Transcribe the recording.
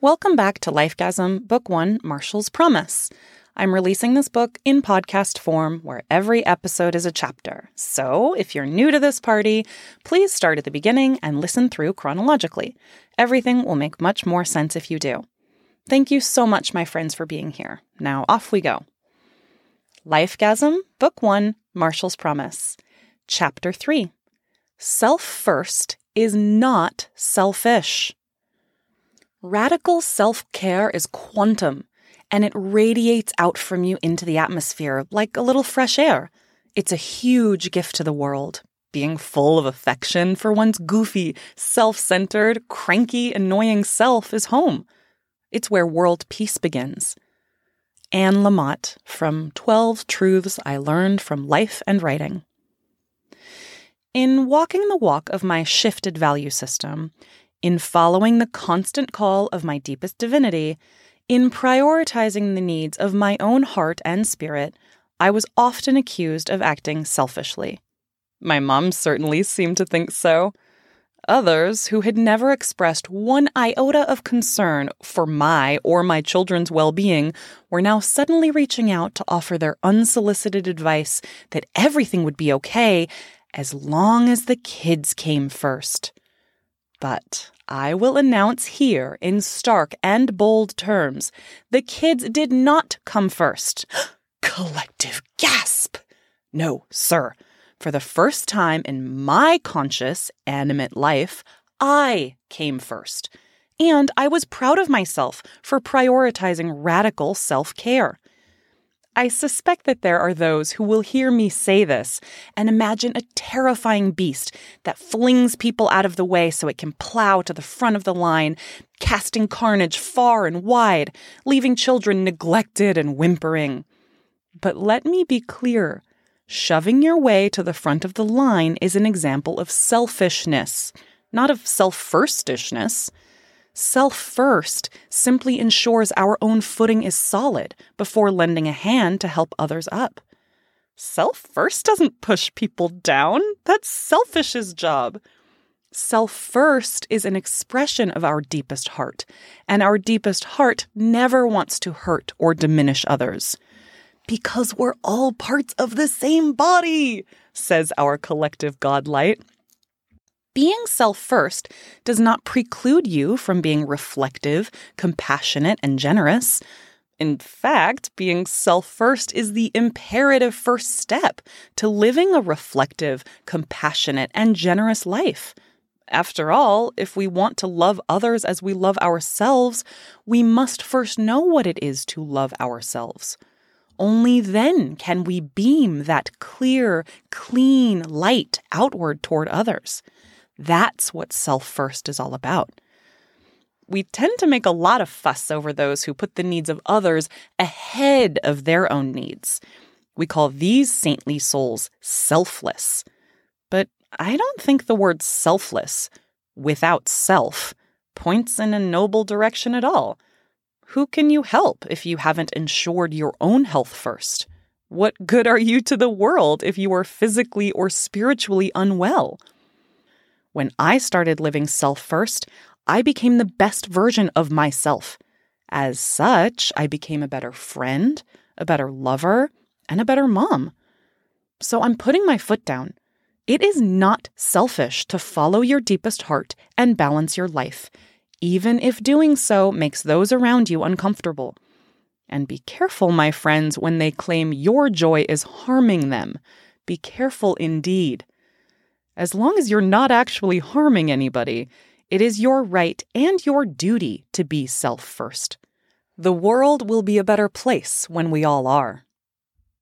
Welcome back to Lifegasm, Book One Marshall's Promise. I'm releasing this book in podcast form where every episode is a chapter. So if you're new to this party, please start at the beginning and listen through chronologically. Everything will make much more sense if you do. Thank you so much, my friends, for being here. Now off we go. Lifegasm, Book One Marshall's Promise. Chapter 3 Self First is not selfish. Radical self care is quantum, and it radiates out from you into the atmosphere like a little fresh air. It's a huge gift to the world. Being full of affection for one's goofy, self centered, cranky, annoying self is home. It's where world peace begins. Anne Lamott from 12 Truths I Learned from Life and Writing. In walking the walk of my shifted value system, in following the constant call of my deepest divinity, in prioritizing the needs of my own heart and spirit, I was often accused of acting selfishly. My mom certainly seemed to think so. Others, who had never expressed one iota of concern for my or my children's well being, were now suddenly reaching out to offer their unsolicited advice that everything would be okay as long as the kids came first. But I will announce here in stark and bold terms the kids did not come first. Collective gasp! No, sir. For the first time in my conscious, animate life, I came first. And I was proud of myself for prioritizing radical self care. I suspect that there are those who will hear me say this and imagine a terrifying beast that flings people out of the way so it can plow to the front of the line, casting carnage far and wide, leaving children neglected and whimpering. But let me be clear shoving your way to the front of the line is an example of selfishness, not of self firstishness. Self first simply ensures our own footing is solid before lending a hand to help others up. Self first doesn't push people down, that's selfish's job. Self first is an expression of our deepest heart, and our deepest heart never wants to hurt or diminish others. Because we're all parts of the same body, says our collective godlight being self first does not preclude you from being reflective, compassionate, and generous. In fact, being self first is the imperative first step to living a reflective, compassionate, and generous life. After all, if we want to love others as we love ourselves, we must first know what it is to love ourselves. Only then can we beam that clear, clean light outward toward others. That's what self first is all about. We tend to make a lot of fuss over those who put the needs of others ahead of their own needs. We call these saintly souls selfless. But I don't think the word selfless, without self, points in a noble direction at all. Who can you help if you haven't ensured your own health first? What good are you to the world if you are physically or spiritually unwell? When I started living self first, I became the best version of myself. As such, I became a better friend, a better lover, and a better mom. So I'm putting my foot down. It is not selfish to follow your deepest heart and balance your life, even if doing so makes those around you uncomfortable. And be careful, my friends, when they claim your joy is harming them. Be careful indeed. As long as you're not actually harming anybody, it is your right and your duty to be self first. The world will be a better place when we all are.